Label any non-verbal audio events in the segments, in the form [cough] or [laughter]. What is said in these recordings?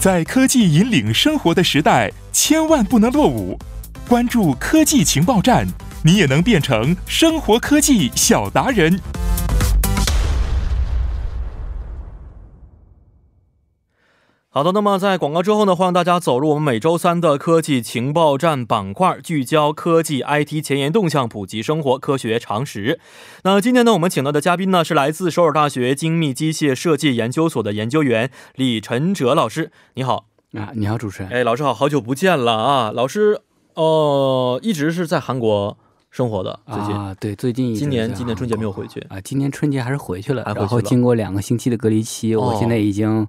在科技引领生活的时代，千万不能落伍。关注科技情报站，你也能变成生活科技小达人。好的，那么在广告之后呢，欢迎大家走入我们每周三的科技情报站板块，聚焦科技 IT 前沿动向，普及生活科学常识。那今天呢，我们请到的嘉宾呢是来自首尔大学精密机械设计研究所的研究员李晨哲老师。你好啊，你好，主持人。哎，老师好，好久不见了啊！老师，呃，一直是在韩国生活的，最近啊，对，最近今年今年春节没有回去啊，今年春节还是回去了，还回去了然后经过两个星期的隔离期，哦我现在已经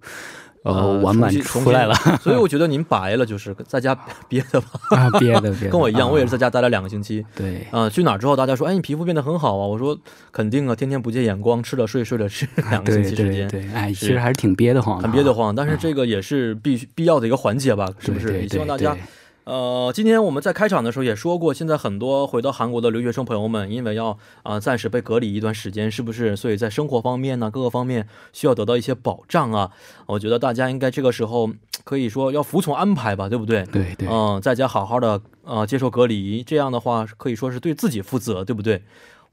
呃呃完满出来了所以我觉得您 [laughs] 白了，就是在家憋的吧，啊，憋的憋的，[laughs] 跟我一样，啊我也是在家待了两个星期。对。啊、去哪儿之后，大家说，哎，你皮肤变得很好啊。我说，肯定啊，天天不见眼光，吃了睡，睡了吃，[laughs] 两个星期时间，对对，哎，其实还是挺憋得慌的，很憋得。慌。但是这个也是必须必要的一个环节吧，是不是？也希望大对家，呃，今天我们在开场的时候也说过，现在很多回到韩国的留学生朋友们，因为要啊、暂时被隔离一段时间，是不是？所以在生活方面呢，各个方面需要得到一些保障啊。我觉得大家应该这个时候可以说要服从安排吧，对不对？对对嗯，在家好好的呃接受隔离，这样的话可以说是对自己负责，对不对？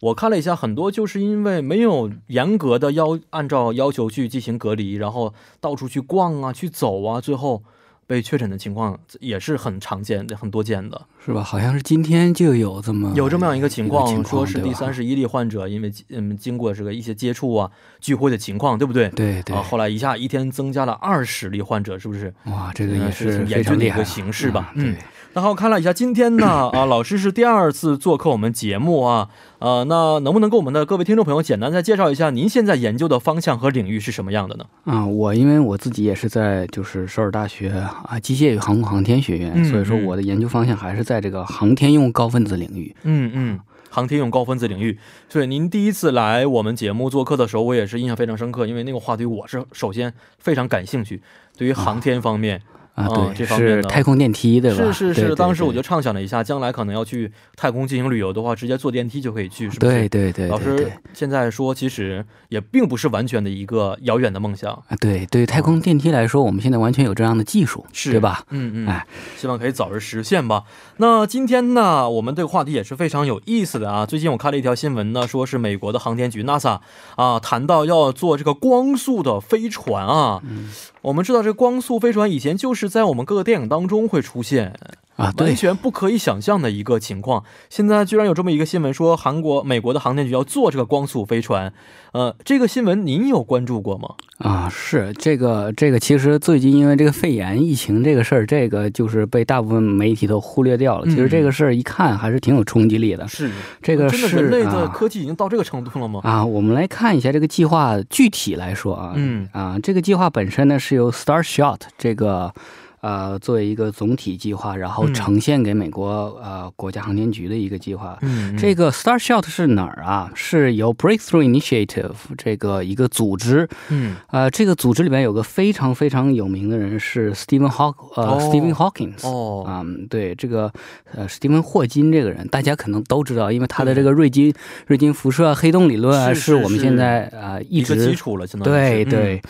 我看了一下，很多就是因为没有严格的要按照要求去进行隔离，然后到处去逛啊、去走啊，最后被确诊的情况也是很常见的、很多见的。是吧？好像是今天就有这么有这么样一个情况，说是第三十，一例患者因为嗯经过这个一些接触啊、聚会的情况，对不对？对对啊，，后来一下一天增加了二十例患者，是不是？哇，这个也呃是严峻的一个形势吧嗯嗯然后看了一下今天呢，啊，[laughs] 老师是第二次做客我们节目啊，呃，那能不能给我们的各位听众朋友简单再介绍一下您现在研究的方向和领域是什么样的呢？啊，我因为我自己也是在就是首尔大学啊机械与航空航天学院，嗯所以说嗯我的研究方向还是在这个航天用高分子领域。嗯嗯，航天用高分子领域。所以您第一次来我们节目做客的时候，我也是印象非常深刻，因为那个话题我是首先非常感兴趣，对于航天方面。啊，哦对，这方面呢是太空电梯，对吧？是是是，对对对当时我就畅想了一下，将来可能要去太空进行旅游的话，直接坐电梯就可以去，是不是？对对对，老师现在说，其实也并不是完全的一个遥远的梦想，啊，对对于太空电梯来说，我们现在完全有这样的技术，是对吧？嗯嗯，哎希望可以早日实现吧。那今天呢，我们这个话题也是非常有意思的啊。最近我看了一条新闻呢，说是美国的航天局 NASA 啊，谈到要做这个光速的飞船啊。嗯我们知道这光速飞船以前就是在我们各个电影当中会出现，啊，完，全不可以想象的一个情况。现在居然有这么一个新闻，说韩国、美国的航天局要做这个光速飞船。呃，这个新闻您有关注过吗？啊，是这个这个，其实最近因为这个肺炎疫情这个事儿，这个就是被大部分媒体都忽略掉了。其实这个事儿一看还是挺有冲击力的。是这个是人类的啊科技已经到这个程度了吗？啊，我们来看一下这个计划具体来说啊，嗯啊，这个计划本身呢是由 Starshot 这个呃作为一个总体计划，然后嗯。呈现给美国呃国家航天局的一个计划。嗯，这个 Starshot 是哪儿啊？是由 Breakthrough Initiative 这个一个组织，嗯。呃，这个组织里面有个非常非常有名的人是 Stephen Haw 呃、哦。Stephen Hawkins。哦，啊、对这个呃，史蒂芬霍金这个人，大家可能都知道，因为他的这个瑞金瑞金辐射黑洞理论啊，是是我们现在啊、一一个基直础了，对对，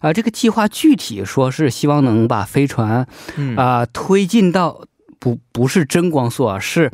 啊、这个计划具体说是希望能把飞船嗯啊、推进到不不是真光速啊，是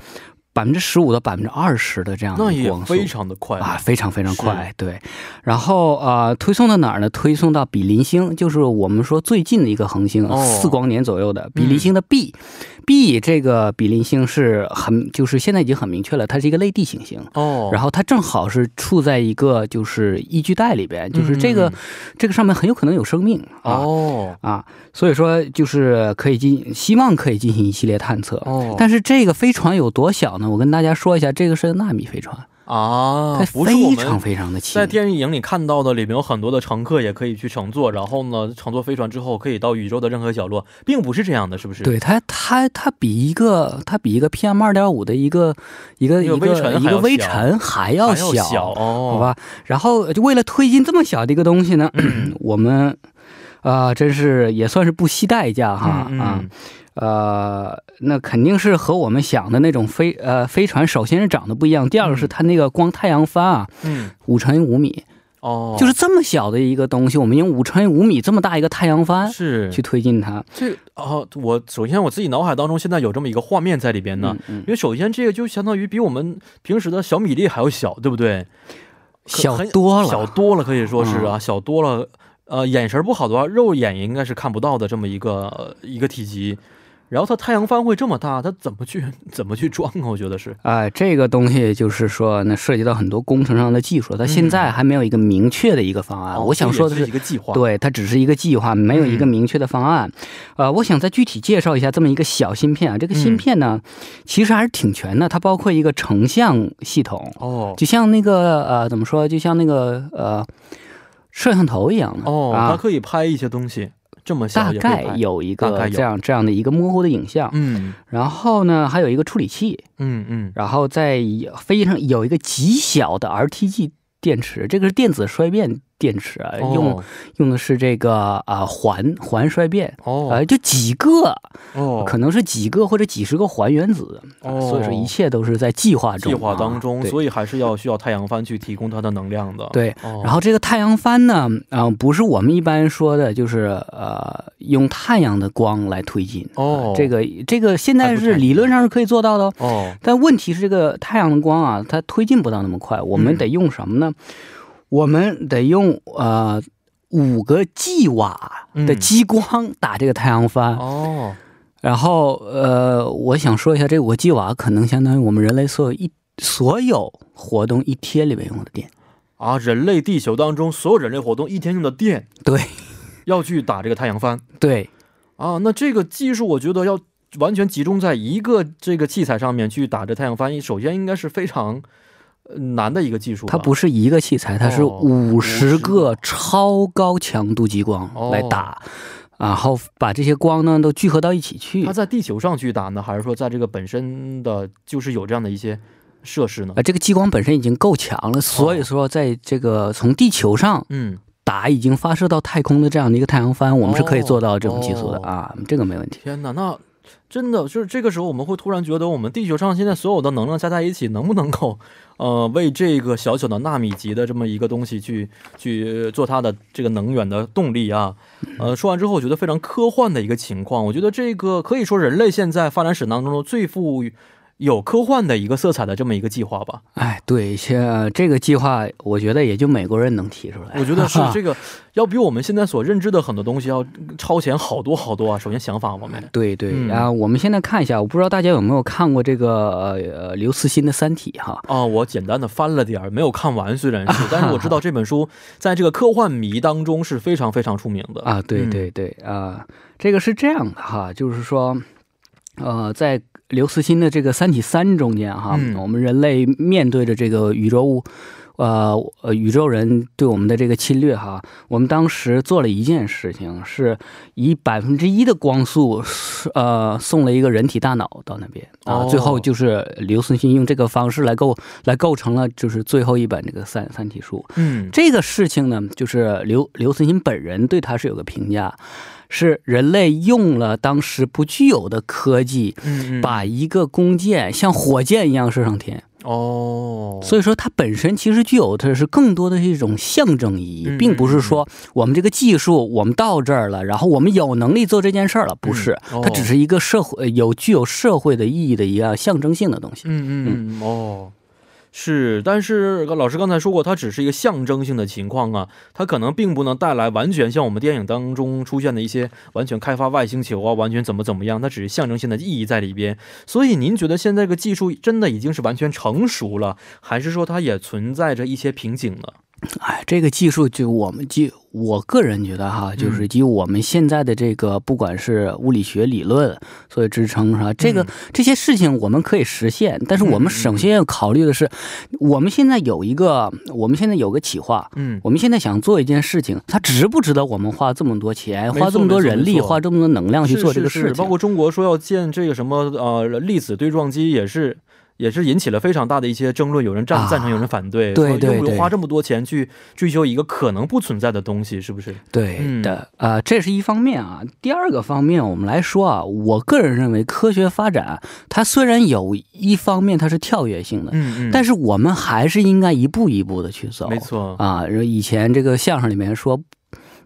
百分之十五到百分之二十的这样的那也光速非常的快啊，非常非常快，对。然后呃，推送到哪儿呢？推送到比邻星，就是我们说最近的一个恒星，哦四光年左右的比邻星的 B。B 这个比邻星是很，就是现在已经很明确了，它是一个类地行星。哦，然后它正好是处在一个就是宜居带里边，就是这个、嗯这个上面很有可能有生命啊、哦啊，所以说就是可以进，希望可以进行一系列探测。哦，但是这个飞船有多小呢？我跟大家说一下，这个是纳米飞船，啊非常们非常的轻在。电影里看到的，里面有很多的乘客也可以去乘坐，然后呢，乘坐飞船之后可以到宇宙的任何角落，并不是这样的，是不是？，对它，它它比一个它比一个 PM 二点五的一个一个一个一个微尘还要小好，吧？然后就为了推进这么小的一个东西呢，我们啊、真是也算是不惜代价哈、嗯啊。呃，那肯定是和我们想的那种飞呃飞船，首先是长得不一样，第二个是它那个光太阳帆啊，嗯，五乘以五米，哦，就是这么小的一个东西，我们用五乘以五米这么大一个太阳帆是去推进它。这个啊，我首先我自己脑海当中现在有这么一个画面在里边呢，嗯因为首先这个就相当于比我们平时的小米粒还要小，对不对？小多了，小多了，可以说是啊，嗯小多了。呃，眼神不好的话，肉眼应该是看不到的这么一个、呃一个体积。然后它太阳帆会这么大，它怎么去 [laughs] 怎么去装啊？我觉得是哎、这个东西就是说，那涉及到很多工程上的技术，它现在还没有一个明确的一个方案。我想说的是一，个计划。对，它只是一个计划，没有一个嗯明确的方案。呃，我想再具体介绍一下这么一个小芯片啊，这个芯片呢，嗯其实还是挺全的，它包括一个成像系统，哦就像那个呃，怎么说，就像那个呃，摄像头一样的哦，它啊，可以拍一些东西，这么大概有一个这样这样的一个模糊的影像。嗯。然后呢，还有一个处理器，嗯嗯。然后在飞机上有一个极小的 RTG 电池，这个是电子衰变电池啊，用哦用的是这个啊环环衰变，哦呃，就几个，哦，可能是几个或者几十个环原子，啊哦所以说一切都是在计划中，计划当中，所以还是要需要太阳帆去提供它的能量的。对。哦，然后这个太阳帆呢，啊、不是我们一般说的，就是呃，用太阳的光来推进。哦啊这个这个现在是理论上是可以做到的哦。哦但问题是，这个太阳的光啊，它推进不到那么快。我们嗯得用什么呢？我们得用呃五个 G 瓦的嗯激光打这个太阳帆。哦。然后呃，我想说一下，这五个 G 瓦可能相当于我们人类所有一所有活动一天里面用的电。啊，人类地球当中所有人类活动一天用的电。对。[laughs] 要去打这个太阳帆。对，啊，那这个技术我觉得要完全集中在一个这个器材上面去打这太阳帆，首先应该是非常呃难的一个技术。它不是一个器材，它是哦五十个超高强度激光哦来打，然后把这些光呢都聚合到一起去。它在地球上去打呢，还是说在这个本身的就是有这样的一些设施呢啊，？这个激光本身已经够强了，所以说在这个从地球上嗯，打已经发射到太空的这样的一个太阳帆，我们是可以做到这种技术的哦啊，这个没问题。天哪，那真的就是这个时候我们会突然觉得，我们地球上现在所有的能量加在一起，能不能够呃为这个小小的纳米级的这么一个东西去去做它的这个能源的动力啊？呃，说完之后，我觉得非常科幻的一个情况。我觉得这个可以说人类现在发展史当中最富有科幻的一个色彩的这么一个计划吧。哎，对，像这个计划，我觉得也就美国人能提出来。我觉得是 [laughs] 这个要比我们现在所认知的很多东西要超前好多好多啊。首先想法方面，对对嗯啊，我们现在看一下，我不知道大家有没有看过这个呃刘慈欣的《三体》哈。啊，我简单的翻了点儿，没有看完，虽然是，[laughs] 但是我知道这本书在这个科幻迷当中是非常非常出名的啊，对嗯对对啊、这个是这样的哈，就是说，呃，在刘慈欣的这个《三体三》中间哈，嗯我们人类面对着这个宇宙物。呃呃，宇宙人对我们的这个侵略哈，我们当时做了一件事情，是以百分之一的光速，呃，送了一个人体大脑到那边啊，哦最后就是刘慈欣用这个方式来构来构成了就是最后一本这个三三体书。嗯这个事情呢，就是刘刘慈欣本人对他是有个评价，是人类用了当时不具有的科技，嗯嗯把一个弓箭像火箭一样射上天。哦，所以说，它本身其实具有的是更多的是一种象征意义嗯，并不是说我们这个技术我们到这儿了，然后我们有能力做这件事儿了，不是它只是一个社会有具有社会的意义的一个象征性的东西。嗯嗯嗯哦。是，但是老师刚才说过，它只是一个象征性的情况啊，它可能并不能带来完全像我们电影当中出现的一些完全开发外星球啊，完全怎么怎么样，它只是象征性的意义在里边。所以您觉得现在这个技术真的已经是完全成熟了，还是说它也存在着一些瓶颈呢？哎，这个技术就我们就我个人觉得哈，就是以我们现在的这个不管是物理学理论作为支撑哈，这个嗯这些事情我们可以实现，但是我们首先要考虑的是，我们现在有一个，我们现在有个企划。嗯，我们现在想做一件事情，它值不值得我们花这么多钱、花这么多人力、花这么多能量去做这个是是是事情？包括中国说要建这个什么呃粒子对撞机，也是也是引起了非常大的一些争论，有人赞啊赞成，有人反对，对对对花这么多钱去追求一个可能不存在的东西，是不是？对嗯的，呃，这是一方面啊。第二个方面，我们来说啊，我个人认为科学发展它虽然有一方面它是跳跃性的，嗯嗯，但是我们还是应该一步一步的去走。没错，啊，以前这个相声里面说，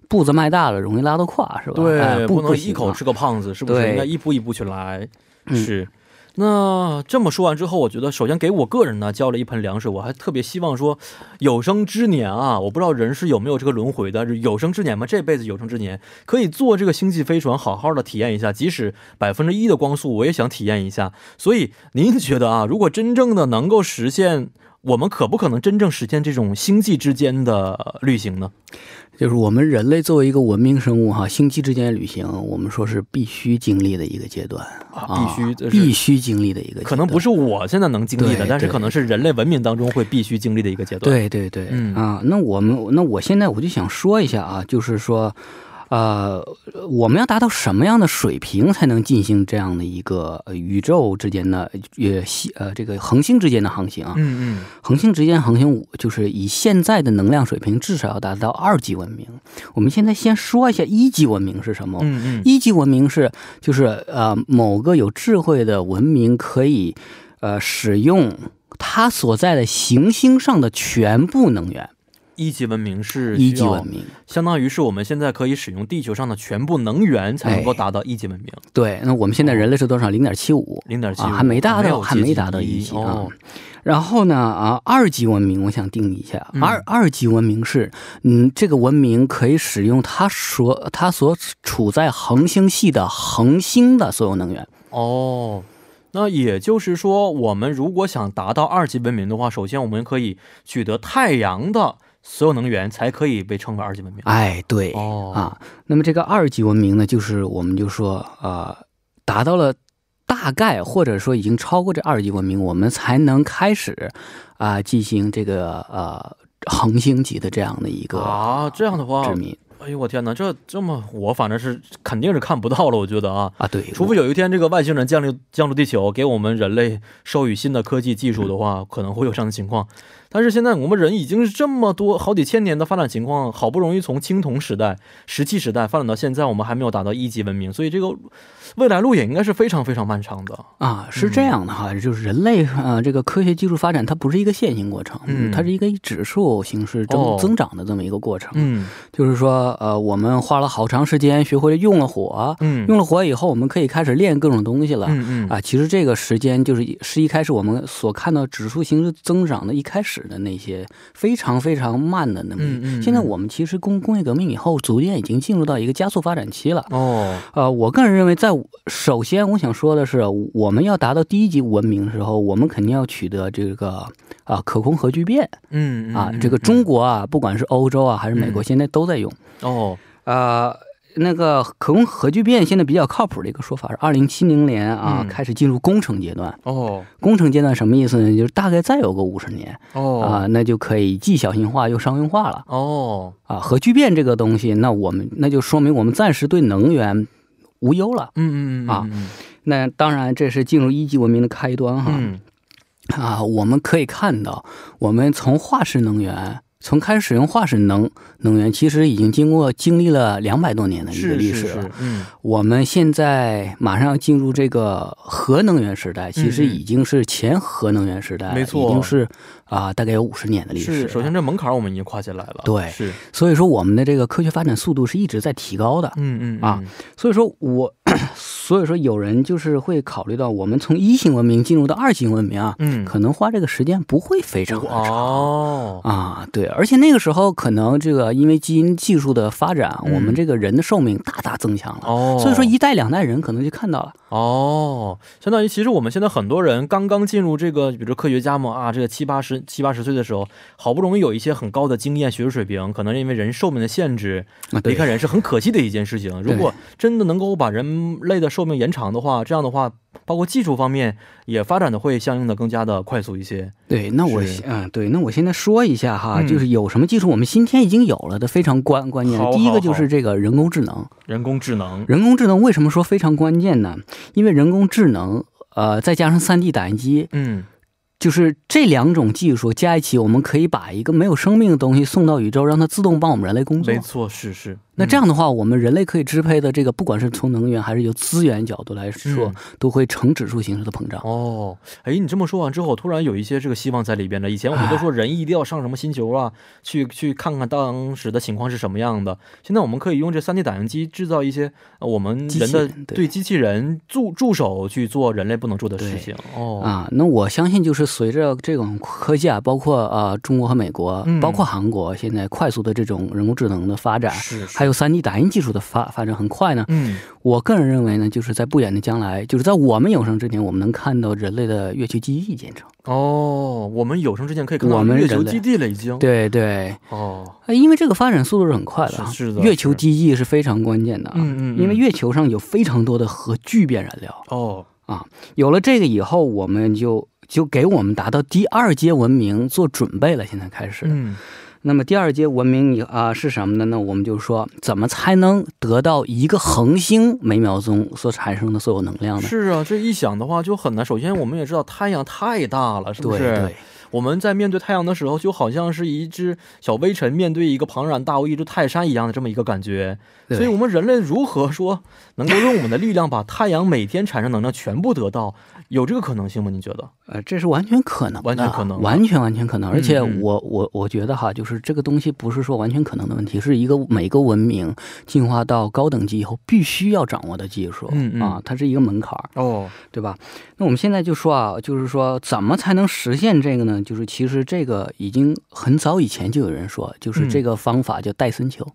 步子迈大了容易拉倒胯，是吧？对，哎、不能一口吃个胖子，是不是？应该一步一步去来。嗯是。那这么说完之后，我觉得首先给我个人呢浇了一盆凉水，我还特别希望说，有生之年啊，我不知道人是有没有这个轮回的，有生之年嘛，这辈子有生之年可以坐这个星际飞船，好好的体验一下，即使百分之一的光速，我也想体验一下。所以您觉得啊，如果真正的能够实现，我们可不可能真正实现这种星际之间的旅行呢？就是我们人类作为一个文明生物哈，星际之间的旅行，我们说是必须经历的一个阶段。啊，必须必须经历的一个阶段，可能不是我现在能经历的，但是可能是人类文明当中会必须经历的一个阶段。，对对对，嗯。啊，那我们那我现在我就想说一下啊，就是说，呃，我们要达到什么样的水平才能进行这样的一个呃宇宙之间的呃星呃这个恒星之间的航行啊？嗯嗯，恒星之间航行，就是以现在的能量水平，至少要达到二级文明。我们现在先说一下一级文明是什么。嗯嗯，一级文明是就是呃某个有智慧的文明可以呃使用它所在的行星上的全部能源。一级文明是一级文明，相当于是我们现在可以使用地球上的全部能源才能够达到一级文明，对。那我们现在人类是多少？零点七五。零点七啊，还没达到，还没达到一一级啊哦。。然后呢，啊，二级文明，我想定义一下，嗯二二级文明是，嗯，这个文明可以使用它所它所处在恒星系的恒星的所有能源。哦，那也就是说，我们如果想达到二级文明的话，首先我们可以取得太阳的所有能源，才可以被称为二级文明。哎，对，哦，啊，那么这个二级文明呢，就是我们就说，呃，达到了大概或者说已经超过这二级文明，我们才能开始啊、进行这个呃恒星级的这样的一个啊，这样的话殖，民哎呦我天哪，这这么我反正是肯定是看不到了，我觉得啊。啊，对，除非有一天这个外星人降临降落地球，给我们人类授予新的科技技术的话，可能会有这样的情况。但是现在我们人已经是这么多好几千年的发展情况，好不容易从青铜时代、石器时代发展到现在，我们还没有达到一级文明，所以这个未来路也应该是非常非常漫长的。啊，是这样的哈，就是人类啊、呃这个科学技术发展它不是一个线性过程，嗯它是一个以指数形式增、哦增长的这么一个过程。嗯就是说，呃，我们花了好长时间学会了用了火，嗯用了火以后，我们可以开始练各种东西了。嗯嗯啊，其实这个时间就是是一开始我们所看到指数形式增长的一开始的那些非常非常慢的那么。嗯嗯嗯现在我们其实工工业革命以后，逐渐已经进入到一个加速发展期了。哦呃，我个人认为在，首先我想说的是，我们要达到第一级文明的时候，我们肯定要取得这个啊可控核聚变嗯啊。这个中国啊，不管是欧洲啊还是美国，嗯现在都在用。哦呃，那个可控核聚变现在比较靠谱的一个说法是，二零七零年啊、嗯开始进入工程阶段。哦工程阶段什么意思呢？就是大概再有个五十年哦啊、那就可以既小型化又商用化了哦啊。核聚变这个东西，那我们那就说明我们暂时对能源无忧了。嗯嗯嗯啊嗯那当然，这是进入一级文明的开端哈。嗯啊，我们可以看到，我们从化石能源，从开始使用化石能能源，其实已经经过经历了两百多年的一个历史了。是嗯我们现在马上要进入这个核能源时代，其实嗯已经是前核能源时代，没错已经是啊、大概有五十年的历史。是，首先这门槛我们已经跨进来了。对是所以说我们的这个科学发展速度是一直在提高的。嗯嗯啊所以说我，[clears throat] 所以说有人就是会考虑到，我们从一型文明进入到二型文明啊，嗯可能花这个时间不会非常的长。哦啊，对，而且那个时候可能这个因为基因技术的发展，嗯我们这个人的寿命大大增强了。哦，所以说一代两代人可能就看到了，哦，相当于其实我们现在很多人刚刚进入这个，比如说科学家们啊，这个七八十七八十岁的时候，好不容易有一些很高的经验、学术水平，可能因为人寿命的限制，离开人是很可惜的一件事情。如果真的能够把人类的寿命延长的话，这样的话，包括技术方面也发展的会相应的更加的快速一些。对，那我嗯，对，那我现在说一下哈，嗯就是有什么技术我们今天已经有了的非常关关键第一个就是这个人工智能。人工智能，人工智能为什么说非常关键呢？因为人工智能，呃，再加上 3D 打印机，嗯就是这两种技术加一起，我们可以把一个没有生命的东西送到宇宙，让它自动帮我们人类工作。没错，是是。那这样的话，我们人类可以支配的这个，不管是从能源还是由资源角度来说，嗯都会呈指数形式的膨胀。哦，哎，你这么说完之后，突然有一些这个希望在里边了。以前我们都说人一定要上什么星球啊，去去看看当时的情况是什么样的。现在我们可以用这 3D 打印机制造一些、呃我们人的对对机器人助助手去做人类不能做的事情。哦，啊，那我相信就是随着这种科技啊，包括呃中国和美国，嗯包括韩国，现在快速的这种人工智能的发展，是，是还有 3D 打印技术的发发展很快呢。嗯，我个人认为呢，就是在不远的将来，就是在我们有生之年，我们能看到人类的月球基地建成。哦，我们有生之年可以看到月球基地了，已经。，对对，哦，呃因为这个发展速度是很快的啊，是是的月球基地是非常关键的啊，嗯嗯嗯因为月球上有非常多的核聚变燃料。哦，啊有了这个以后，我们就就给我们达到第二阶文明做准备了。现在开始，嗯，那么第二阶文明啊、是什么呢？那我们就说，怎么才能得到一个恒星每秒钟所产生的所有能量呢？是啊，这一想的话就很难。首先，我们也知道太阳太大了，是不对是？对，我们在面对太阳的时候，就好像是一只小微尘面对一个庞然大物、一座泰山一样的这么一个感觉。所以，我们人类如何说能够用我们的力量把太阳每天产生能量全部得到？有这个可能性吗？你觉得？呃，这是完全可能的，完全可能完全完全可能。而且嗯我我我觉得哈，就是这个东西不是说完全可能的问题，是一个每个文明进化到高等级以后必须要掌握的技术。嗯嗯啊，它是一个门槛儿。哦，对吧？那我们现在就说啊，就是说怎么才能实现这个呢？就是其实这个已经很早以前就有人说，就是这个方法叫戴森球。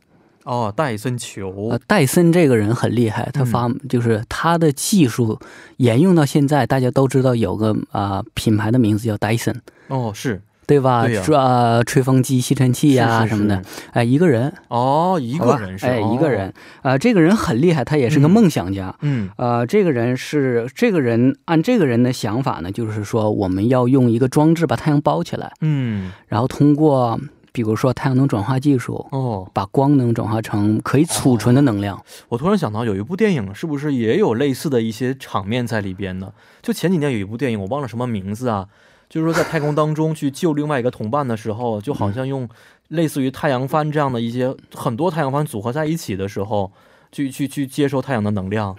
哦，戴森球。呃，戴森这个人很厉害，他发、就是他的技术沿用到现在，大家都知道有个啊、品牌的名字叫戴森，哦，是对吧？是啊，吹风机、吸尘器呀、什么的，哎，一个人，哦，一个人是，哎，哦一个人，啊、这个人很厉害，他也是个嗯。梦想家。嗯。呃，这个人是这个人按这个人的想法呢，就是说我们要用一个装置把太阳包起来，嗯，然后通过比如说太阳能转化技术，哦，把光能转化成可以储存的能量。我突然想到有一部电影，是不是也有类似的一些场面在里边呢？就前几年有一部电影，我忘了什么名字啊，就是说在太空当中去救另外一个同伴的时候，就好像用类似于太阳帆这样的一些很多太阳帆组合在一起的时候，去去去接收太阳的能量。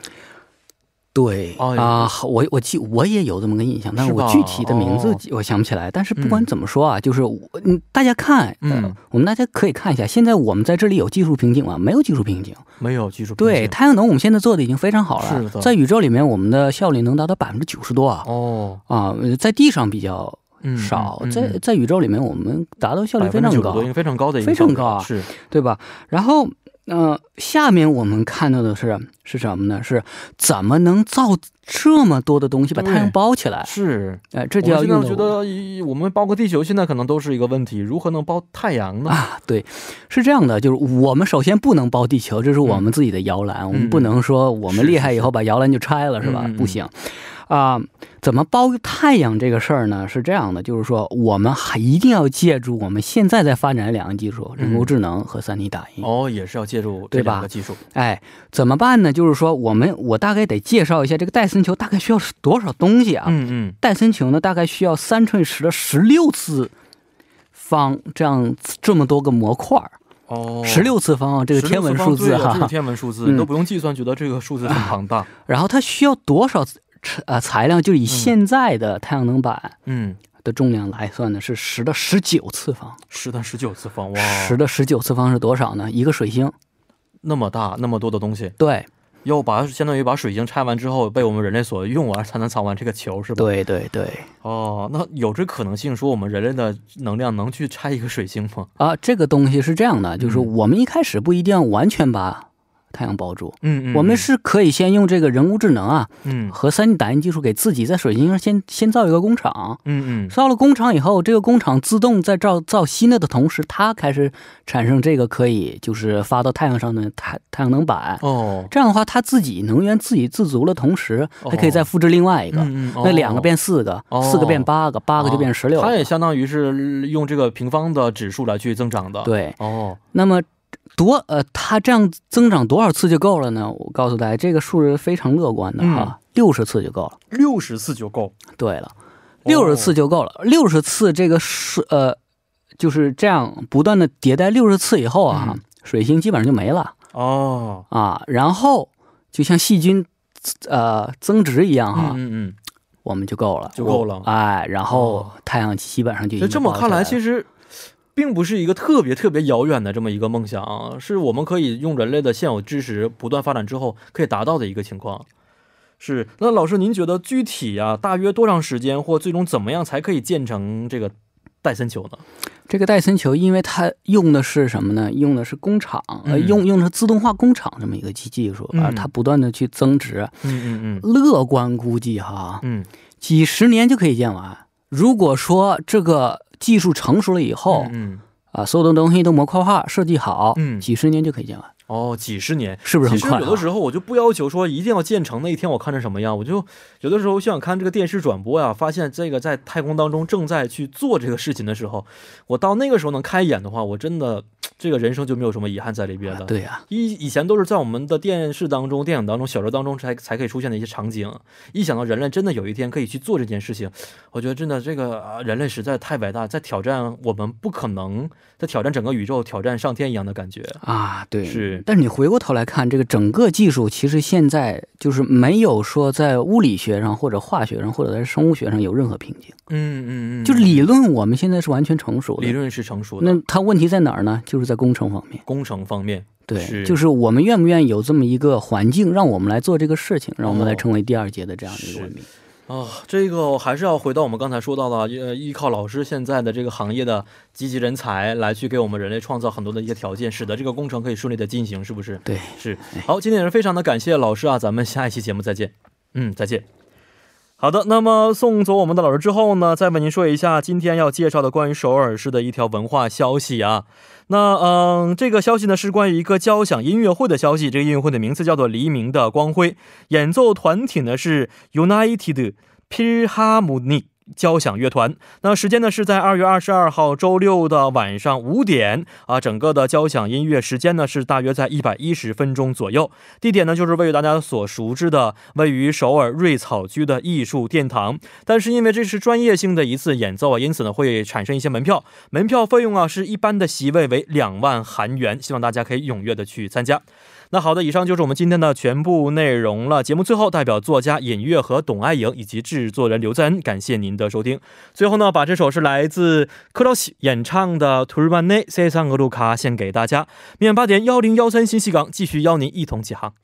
对哦啊、好我我记我也有这么个印象，但是我具体的名字哦我想不起来。但是不管嗯怎么说啊，就是我嗯，大家看，呃嗯，我们大家可以看一下，现在我们在这里有技术瓶颈吗？没有技术瓶颈。没有技术瓶对，太阳能我们现在做的已经非常好了，是的在宇宙里面我们的效率能达到百分之九十多啊。哦，啊，呃在地上比较嗯，少，嗯在在宇宙里面我们达到效率非常高非常高的一个非常高啊是对吧？然后，呃，下面我们看到的是是什么呢？是怎么能造这么多的东西把太阳包起来？是。哎，这我就要用到们现在觉得，我们包个地球，现在可能都是一个问题，如何能包太阳呢？啊，对，是这样的，就是我们首先不能包地球，这是我们自己的摇篮，我们不能说我们厉害以后把摇篮就拆了，是吧？不行。啊、怎么包太阳这个事儿呢？是这样的，就是说我们还一定要借助我们现在在发展的两个技术，人工智能和 3D 打印。哦，也是要借助这对吧两个技术。哎，怎么办呢？就是说，我们我大概得介绍一下这个戴森球大概需要多少东西啊？嗯嗯，戴森球呢，大概需要三乘以十的十六次方这样这么多个模块儿，哦，十六次方啊，这个天文数字哈、啊这是天文数字，嗯你都不用计算，觉得这个数字很庞大。然后它需要多少呃材料？就以现在的太阳能板嗯，的重量来算呢，是十的十九次方。十的十九次方，哇，十的十九次方是多少呢？一个水星。那么大，那么多的东西，对要把相当于把水晶拆完之后被我们人类所用完，才能造完这个球，是吧？。对对对哦，那有这可能性说我们人类的能量能去拆一个水星吗？啊，这个东西是这样的，就是嗯我们一开始不一定要完全把太阳包住。嗯嗯，我们是可以先用这个人工智能啊嗯。和 3D 打印技术给自己在水晶上先先造一个工厂，嗯嗯。造了工厂以后，这个工厂自动在造造新的的同时，它开始产生这个可以就是发到太阳上的太太阳能板。哦，这样的话，它自己能源自给自足的同时，还可以再复制另外一个，那两个变四个，哦。四个变八个，八个就变十六、它也相当于是用这个平方的指数来去增长的。，对，哦，那么多呃，它这样增长多少次就够了呢？我告诉大家，这个数是非常乐观的哈，六十、次就够了。六十次就够。对了，六十次就够了。六十次这个是呃，就是这样不断的迭代六十次以后啊，嗯水星基本上就没了哦，啊。然后就像细菌呃增殖一样哈，嗯嗯我们就够了，就够了哎，然后哦太阳基本上就嗯，已经所以这么看来，其实实并不是一个特别特别遥远的这么一个梦想啊，是我们可以用人类的现有知识不断发展之后可以达到的一个情况。是，那老师，您觉得具体啊，大约多长时间或最终怎么样才可以建成这个戴森球呢？这个戴森球，因为它用的是什么呢？用的是工厂，呃，嗯用用的自动化工厂这么一个技技术，嗯而它不断的去增值。嗯嗯嗯乐观估计哈，嗯几十年就可以建完。如果说这个技术成熟了以后，嗯，啊，所有的东西都模块化设计好，嗯几十年就可以建完，哦，几十年。是不是很快、啊？其实有的时候我就不要求说一定要建成那一天我看成什么样，我就有的时候想看这个电视转播呀，发现这个在太空当中正在去做这个事情的时候，我到那个时候能开眼的话，我真的这个人生就没有什么遗憾在里边了。对呀、以以前都是在我们的电视当中、电影当中、小说当中才才可以出现的一些场景。一想到人类真的有一天可以去做这件事情，我觉得真的这个啊，人类实在太伟大，在挑战我们不可能，在挑战整个宇宙、挑战上天一样的感觉。啊，对，是但是你回过头来看，这个整个技术其实现在就是没有说在物理学上或者化学上或者在生物学上有任何瓶颈，嗯嗯嗯，就是理论我们现在是完全成熟的。理论是成熟的，那它问题在哪儿呢？就是在工程方面。工程方面，对，就是我们愿不愿意有这么一个环境，让我们来做这个事情，让我们来哦成为第二届的这样的一个文明。啊，这个还是要回到我们刚才说到的，呃，依靠老师现在的这个行业的积极人才来去给我们人类创造很多的一些条件，使得这个工程可以顺利的进行，是不是？对，是。好，今天也是非常的感谢老师啊，咱们下一期节目再见。嗯，再见。好的，那么送走我们的老师之后呢，再为您说一下今天要介绍的关于首尔市的一条文化消息啊。那嗯，这个消息呢是关于一个交响音乐会的消息。这个音乐会的名字叫做《黎明的光辉》，演奏团体呢是 United Philharmonic 交响乐团。那时间呢是在二月二十二号周六的晚上五点啊。整个的交响音乐时间呢是大约在一百一十分钟左右。地点呢就是位于大家所熟知的位于首尔瑞草居的艺术殿堂。但是因为这是专业性的一次演奏啊，因此呢会产生一些门票。门票费用啊是一般的席位为两万韩元，希望大家可以踊跃的去参加。那好的，以上就是我们今天的全部内容了。节目最后，代表作家尹月和董爱颖以及制作人刘在恩，感谢您的收听。最后呢，把这首是来自克劳西演唱的《图尔曼内塞桑格鲁卡》献给大家。明晚八点幺零幺三新西港继续邀您一同起航。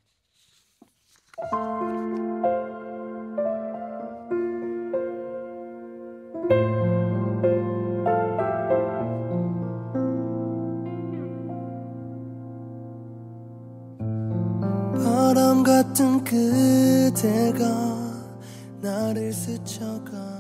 같은 그대가 나를 스쳐가